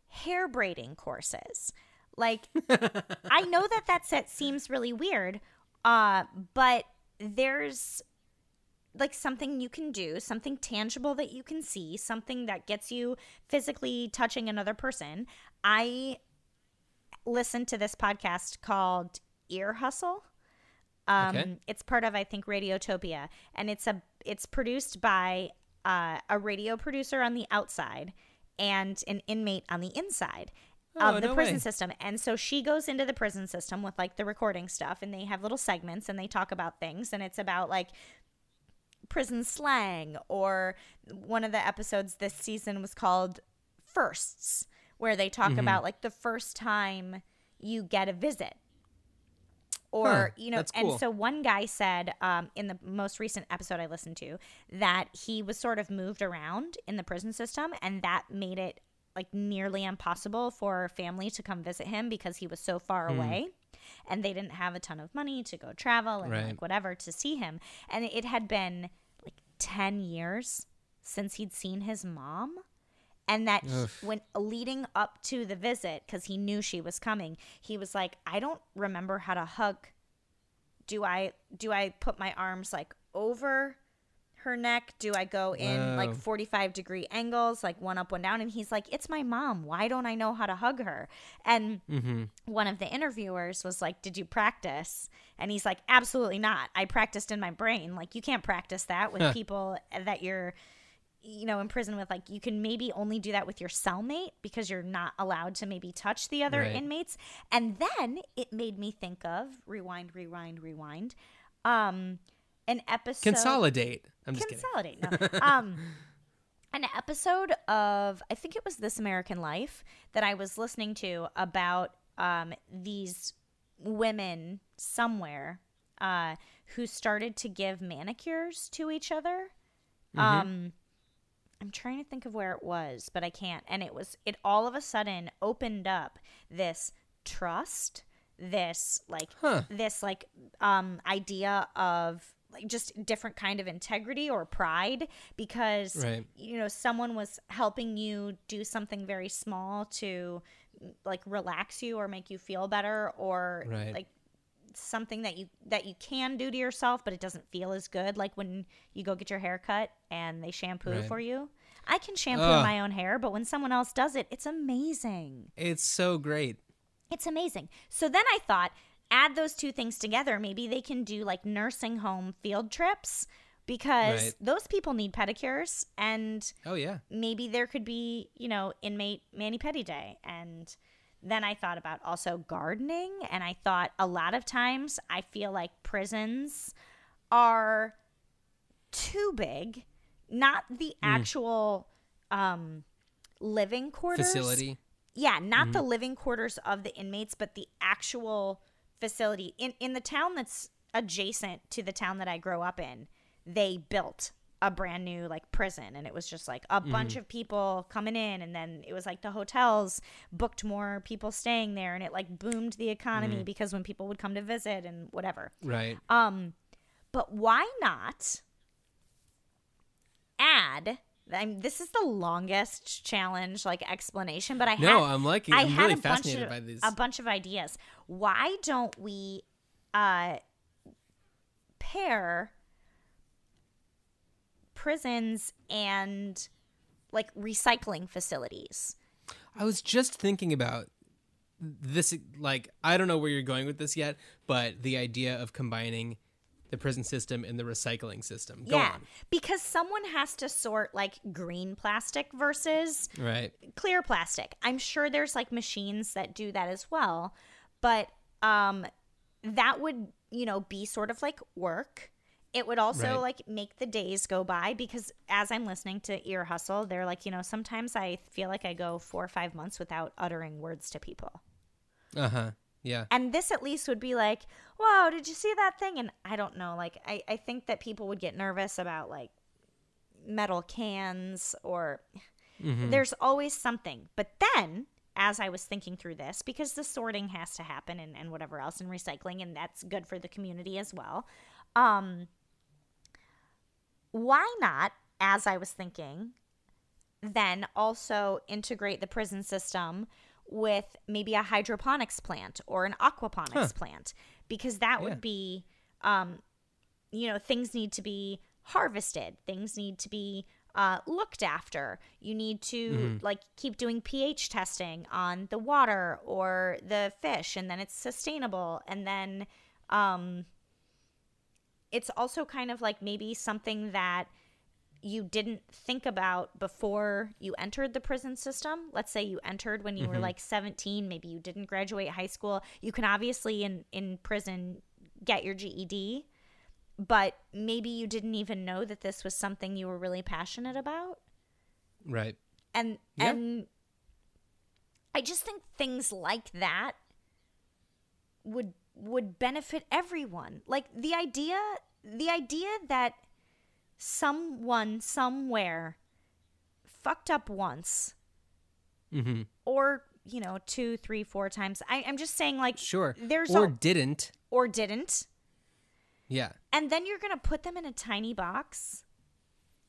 hair braiding courses. Like, I know that that set seems really weird, uh, but there's like something you can do, something tangible that you can see, something that gets you physically touching another person. I listened to this podcast called Ear Hustle. Um, Okay. It's part of I think Radiotopia, and it's a it's produced by uh, a radio producer on the outside and an inmate on the inside Oh, of the no prison way. system. And so she goes into the prison system with like the recording stuff, and they have little segments and they talk about things, and it's about like prison slang or one of the episodes this season was called firsts where they talk about like the first time you get a visit or Huh, you know that's and so one guy said um, in the most recent episode i listened to that he was sort of moved around in the prison system and that made it like nearly impossible for family to come visit him because he was so far Hmm. away and they didn't have a ton of money to go travel and Right. like whatever to see him and it had been 10 years since he'd seen his mom and that he- when leading up to the visit because he knew she was coming he was like i don't remember how to hug. Do i do i put my arms like over her neck do i go in like 45 degree angles like one up one down and he's like it's my mom why don't i know how to hug her and Mm-hmm. one of the interviewers was like, Did you practice? And he's like, Absolutely not. I practiced in my brain. Like, you can't practice that with people that you're, you know, in prison with. Like, you can maybe only do that with your cellmate because you're not allowed to maybe touch the other Right. inmates. And then it made me think of rewind, rewind, rewind. Um, an episode. Consolidate. I'm just kidding. No. um, an episode of I think it was This American Life that I was listening to about um, these women somewhere uh, who started to give manicures to each other. Um, I'm trying to think of where it was, but I can't. And it was it all of a sudden opened up this trust, this like Huh. this like um idea of like just different kind of integrity or pride because Right. you know someone was helping you do something very small to like relax you or make you feel better or Right. like something that you that you can do to yourself but it doesn't feel as good like when you go get your hair cut and they shampoo Right. for you i can shampoo Ugh. my own hair but when someone else does it it's amazing It's so great. it's amazing so then i thought add those two things together maybe they can do like nursing home field trips because Right. those people need pedicures and Oh yeah. maybe there could be, you know, inmate mani pedi day. And then I thought about also gardening. And I thought a lot of times I feel like prisons are too big, not the actual um, living quarters. Facility. Yeah, not the living quarters of the inmates, but the actual facility in in the town that's adjacent to the town that I grew up in. They built a brand new like prison and it was just like a bunch of people coming in and then it was like the hotels booked more people staying there and it like boomed the economy because when people would come to visit and whatever. Right. Um, but why not add? I mean, this is the longest challenge like explanation, but I No, had, I'm liking- I I'm had really a bunch fascinated of, by these. A bunch of ideas. Why don't we uh, pair prisons and like recycling facilities? I was just thinking about this. Like, I don't know where you're going with this yet, but the idea of combining the prison system and the recycling system. Go yeah, because someone has to sort like green plastic versus. Right. clear plastic. I'm sure there's like machines that do that as well, but um that would, you know, be sort of like work. It would also Right. like make the days go by because as I'm listening to Ear Hustle, they're like, you know, sometimes I feel like I go 4 or 5 months without uttering words to people. Uh huh. Yeah. And this at least would be like, "Whoa, did you see that thing?" And I don't know, like I I think that people would get nervous about like metal cans or Mm-hmm. there's always something. But then, as I was thinking through this, because the sorting has to happen and, and whatever else and recycling, and that's good for the community as well. Um, why not, as I was thinking, then also integrate the prison system with maybe a hydroponics plant or an aquaponics Huh. plant? Because that Yeah. would be, um, you know, things need to be harvested, things need to be uh, looked after. You need to like keep doing pH testing on the water or the fish, and then it's sustainable. And then um, it's also kind of like maybe something that you didn't think about before you entered the prison system. Let's say you entered when you were mm-hmm. like 17, maybe you didn't graduate high school. You can obviously in in prison get your GED, but maybe you didn't even know that this was something you were really passionate about. Right. And Yeah. and I just think things like that would would benefit everyone. Like the idea the idea that someone somewhere fucked up once Mm-hmm. or you know two three four times I, i'm just saying like Sure. there's or a, didn't. or didn't Yeah. and then you're gonna put them in a tiny box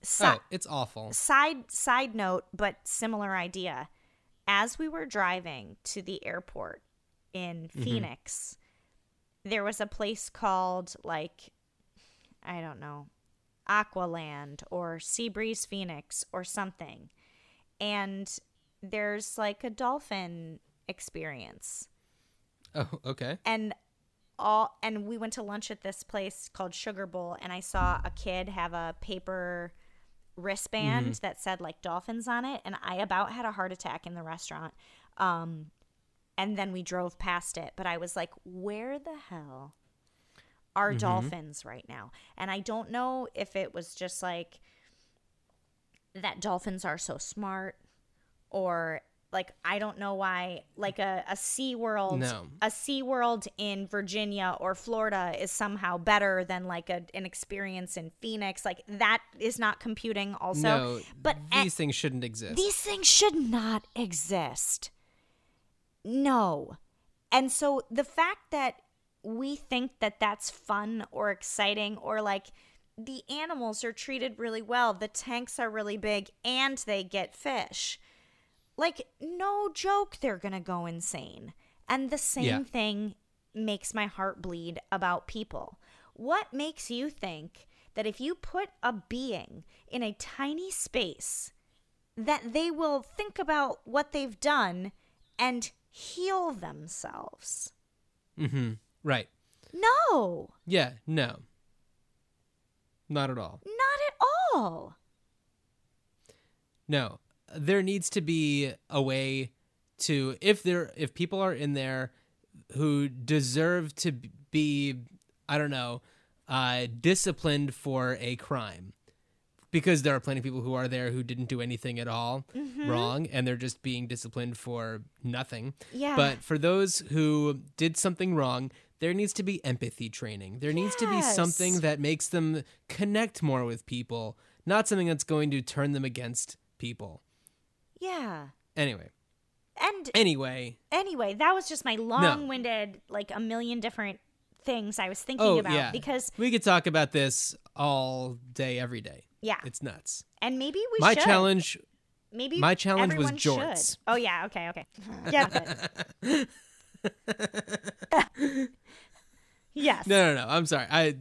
Si- oh, it's awful. side side note but similar idea as we were driving to the airport in Mm-hmm. phoenix there was a place called like i don't know aqualand or seabreeze phoenix or something. And there's like a dolphin experience. Oh, okay. and all and we went to lunch at this place called Sugar Bowl and I saw a kid have a paper wristband that said like dolphins on it and I about had a heart attack in the restaurant um and then we drove past it but I was like where the hell are mm-hmm. dolphins right now and I don't know if it was just like that dolphins are so smart or like I don't know why like a, a Sea World No. a Sea World in Virginia or Florida is somehow better than like a, an experience in Phoenix. Like that is not computing also. no, but a- these things shouldn't exist. these things should not exist. No. And so the fact that we think that that's fun or exciting or like the animals are treated really well, the tanks are really big, and they get fish. Like, no joke, they're going to go insane. And the same Yeah. thing makes my heart bleed about people. What makes you think that if you put a being in a tiny space, that they will think about what they've done and heal themselves? mm-hmm. Right. No, Yeah. No. Not at all. not at all. No, there needs to be a way to if there if people are in there who deserve to be I don't know uh, disciplined for a crime because there are plenty of people who are there who didn't do anything at all wrong and they're just being disciplined for nothing. Yeah. But for those who did something wrong, there needs to be empathy training. There needs to be something that makes them connect more with people, not something that's going to turn them against people. Yeah. Anyway, And anyway, anyway, that was just my long-winded, like a million different things I was thinking oh about yeah, because we could talk about this all day, every day. yeah, It's nuts. and maybe we my should. challenge, Maybe my challenge was everyone should. jorts. Oh yeah, okay, okay. Yeah. yes. no, no, no. I'm sorry. I,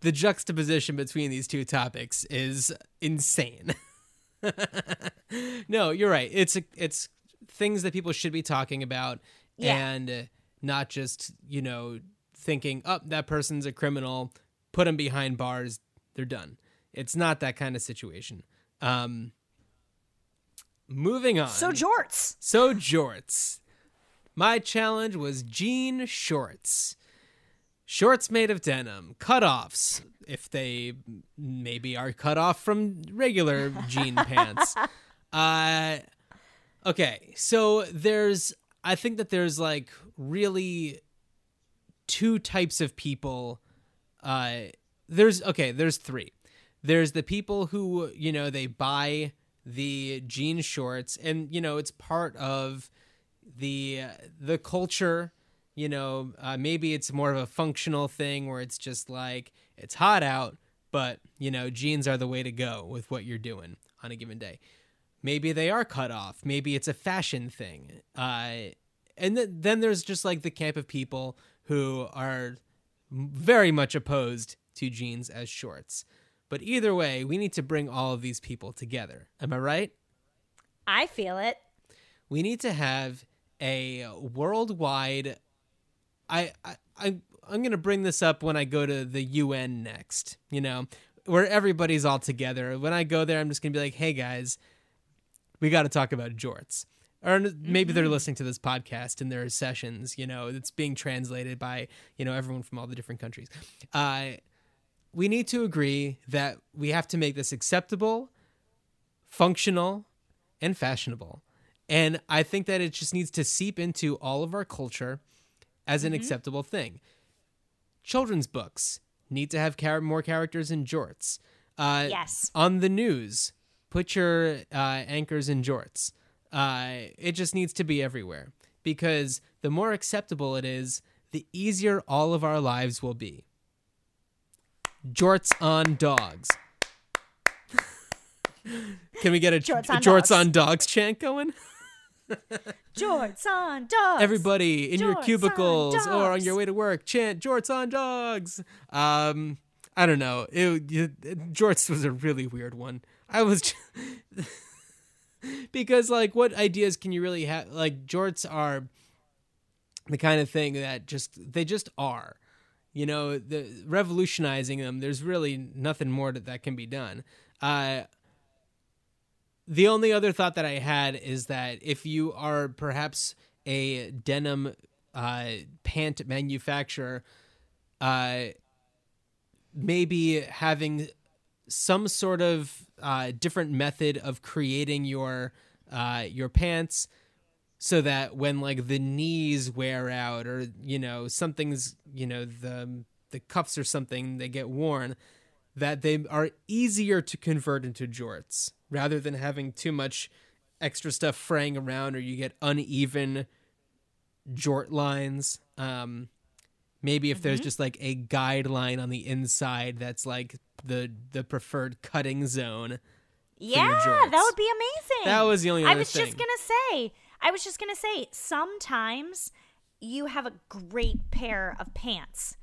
the juxtaposition between these two topics is insane. no, you're right. It's a, it's things that people should be talking about, Yeah. and not just you know thinking, "Oh, that person's a criminal. Put them behind bars. They're done." It's not that kind of situation. Um, moving on. So jorts. So jorts. My challenge was jean shorts. Shorts made of denim, cutoffs, if they maybe are cut off from regular jean pants. Uh, okay, so there's, I think that there's like really two types of people. Uh, there's, okay, there's three. There's the people who, you know, they buy the jean shorts and, you know, it's part of the the culture you know uh, maybe it's more of a functional thing where it's just like it's hot out but you know jeans are the way to go with what you're doing on a given day. Maybe they are cut off. Maybe it's a fashion thing. Uh, and th- then there's just like the camp of people who are very much opposed to jeans as shorts. But either way we need to bring all of these people together. Am i right? I feel it. we need to have a worldwide I, I I I'm gonna bring this up when I go to the UN next, you know, where everybody's all together. When I go there, I'm just gonna be like, hey guys, we gotta talk about jorts. Or maybe they're listening to this podcast in their sessions, you know, it's being translated by, you know, everyone from all the different countries. Uh we need to agree that we have to make this acceptable, functional, and fashionable. And I think that it just needs to seep into all of our culture as an acceptable thing. children's books need to have char- more characters in jorts. Uh, Yes. On the news, put your uh, anchors in jorts. Uh, it just needs to be everywhere because the more acceptable it is, the easier all of our lives will be. Jorts on dogs. Can we get a Jorts on jorts dogs. on dogs chant going? Jorts on dogs. Everybody in your Jorts on cubicles or on your way to work, chant jorts on dogs. Um, I don't know. It, it, jorts was a really weird one. I was just, because like, what ideas can you really have? Like, jorts are the kind of thing that just they just are. You know, the revolutionizing them. There's really nothing more that that can be done. Uh, the only other thought that I had is that if you are perhaps a denim uh, pant manufacturer, uh, maybe having some sort of uh, different method of creating your uh, your pants so that when like the knees wear out or you know something's you know the the cuffs or something they get worn that they are easier to convert into jorts rather than having too much extra stuff fraying around or you get uneven jort lines um maybe if there's just like a guideline on the inside that's like the the preferred cutting zone Yeah, that would be amazing. That was the only I was just gonna say. I was just gonna say. Sometimes you have a great pair of pants,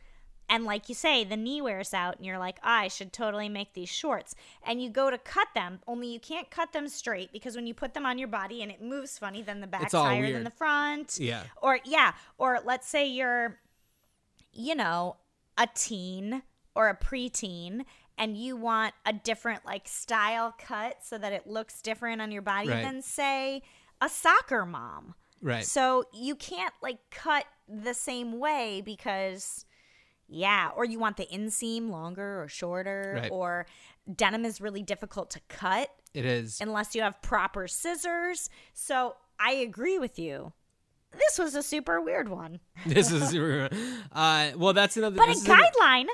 and like you say, the knee wears out, and you're like, I should totally make these shorts. And you go to cut them, only you can't cut them straight because when you put them on your body and it moves funny, then the back's higher weird. than the front. Yeah. Or yeah, or let's say you're, you know, a teen or a preteen. And you want a different like style cut so that it looks different on your body Right. than say a soccer mom. right So you can't like cut the same way because yeah, or you want the inseam longer or shorter Right. or denim is really difficult to cut it is unless you have proper scissors. So I agree with you. This was a super weird one. this is uh well that's another But a this is another- guideline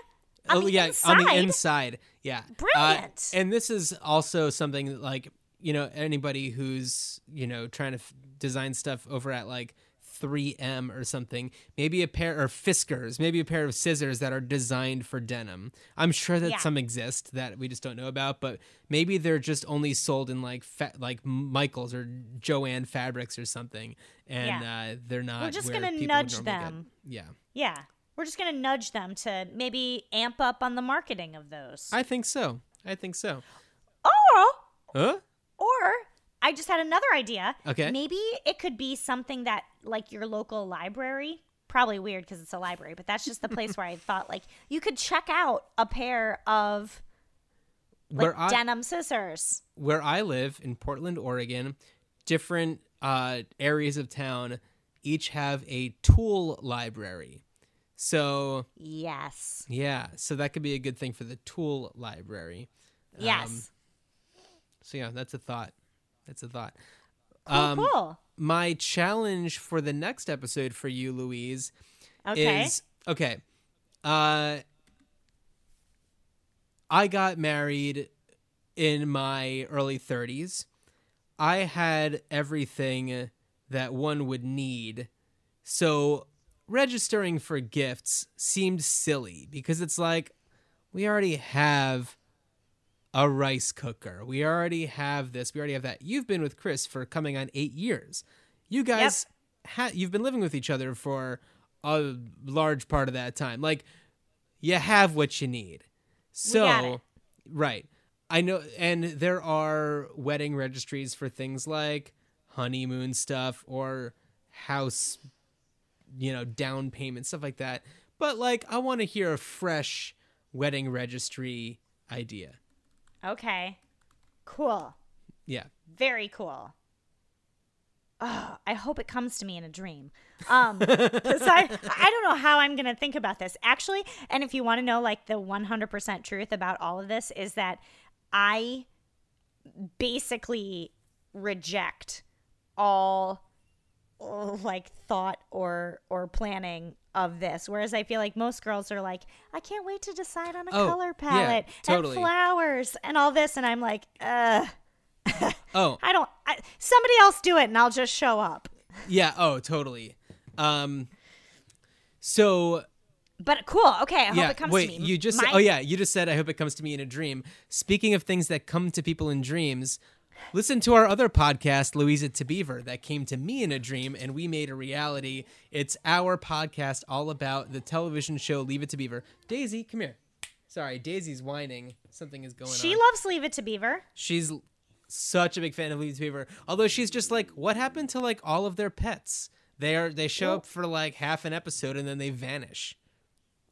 on oh the yeah inside. on the inside yeah Uh, Brilliant. and this is also something that, like you know anybody who's you know trying to f- design stuff over at like 3m or something maybe a pair or fiskars maybe a pair of scissors that are designed for denim i'm sure that Yeah. some exist that we just don't know about but maybe they're just only sold in like fa- like michaels or Jo-Ann fabrics or something and uh, they're not We're just gonna nudge normally get- them. yeah Yeah. We're just to nudge them to maybe amp up on the marketing of those. i think so i think so or huh Or I just had another idea. Okay. Maybe it could be something that like your local library. Probably weird because it's a library, but that's just the place where I thought like you could check out a pair of like Where I- denim scissors. where I live in Portland, Oregon, different uh, areas of town each have a tool library. So, Yes. yeah, so that could be a good thing for the tool library. Yes. So, yeah, that's a thought. That's a thought. cool. um, cool. My challenge for the next episode for you, Louise, Okay. is okay. Uh, I got married in my early 30s. I had everything that one would need. So registering for gifts seemed silly because it's like we already have a rice cooker. We already have this. We already have that. You've been with Chris for coming on 8 years. You guys ha- you've been living with each other for a large part of that time. Like you have what you need. So right. I know and there are wedding registries for things like honeymoon stuff or house you know, down payment stuff like that. But like I want to hear a fresh wedding registry idea. Okay. Cool. Yeah. Very cool. Oh, I hope it comes to me in a dream. Um, 'cause I, I don't know how I'm going to think about this. Actually, and if you want to know like the 100% truth about all of this is that I basically reject all like thought or or planning of this. Whereas I feel like most girls are like, I can't wait to decide on a Oh, color yeah, palette totally. and flowers and all this. And I'm like, uh, Oh, I don't, I, somebody else do it and I'll just show up. yeah. Oh, totally. Um, so But cool. Okay. I hope yeah. it comes Wait, to me. you just My- oh yeah, you just said I hope it comes to me in a dream. Speaking of things that come to people in dreams, listen to our other podcast, Louisa to Beaver, that came to me in a dream and we made a reality. It's our podcast all about the television show Leave It to Beaver. Daisy, come here. Sorry, Daisy's whining. Something is going She on. loves Leave It to Beaver. she's such a big fan of Leave It to Beaver. Although she's just like, what happened to like all of their pets? They are they show up for like half an episode and then they vanish.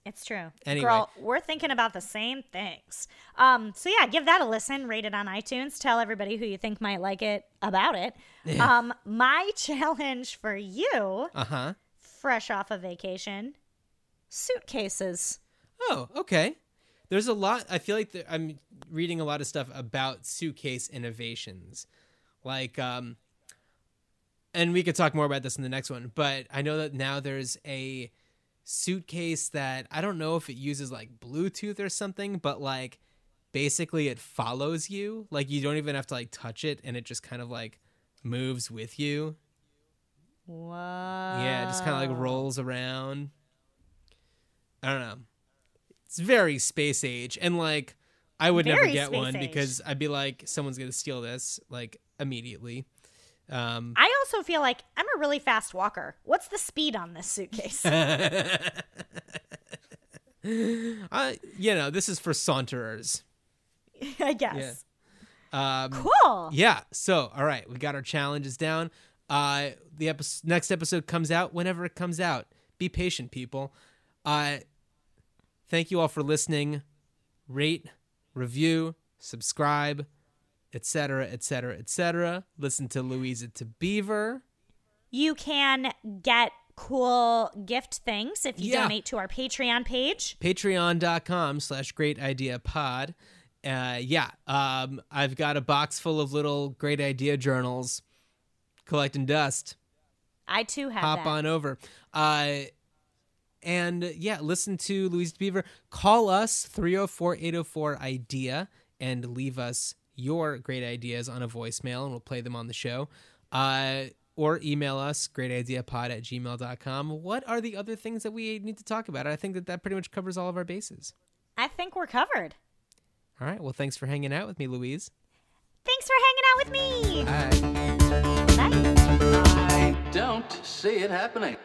It's true. Anyway. Girl, we're thinking about the same things. Um, so yeah, give that a listen, rate it on iTunes, tell everybody who you think might like it about it. Um, my challenge for you, Uh huh. fresh off of vacation, suitcases. Oh, okay. There's a lot. I feel like there, I'm reading a lot of stuff about suitcase innovations, like um, and we could talk more about this in the next one. But I know that now there's a suitcase that I don't know if it uses like Bluetooth or something, but like basically it follows you. Like you don't even have to like touch it, and it just kind of like moves with you. Wow. Yeah, it just kind of like rolls around. I don't know. It's very space age, and like I would never get one age. because I'd be like, someone's gonna steal this like immediately. Um, I also feel like I'm a really fast walker. What's the speed on this suitcase? I, you know, this is for saunterers. I guess. Um, Cool. Yeah. So, all right, we got our challenges down. Uh, the episode, next episode comes out whenever it comes out. Be patient, people. Uh, thank you all for listening. Rate, review, subscribe, etc., etc., etc. Listen to Louisa to Beaver. You can get cool gift things if you Yeah. donate to our Patreon page. Patreon.com slash Great Idea Pod. Uh, yeah, um, I've got a box full of little Great Idea journals collecting dust. I too have hop that. on over. Uh, and yeah, listen to Louise Beaver. Call us 304 804 IDEA and leave us your great ideas on a voicemail and we'll play them on the show. Uh, or email us greatideapod at gmail.com. What are the other things that we need to talk about? I think that that pretty much covers all of our bases. I think we're covered. All right. Well, thanks for hanging out with me, Louise. Thanks for hanging out with me. Bye. Bye. I don't see it happening.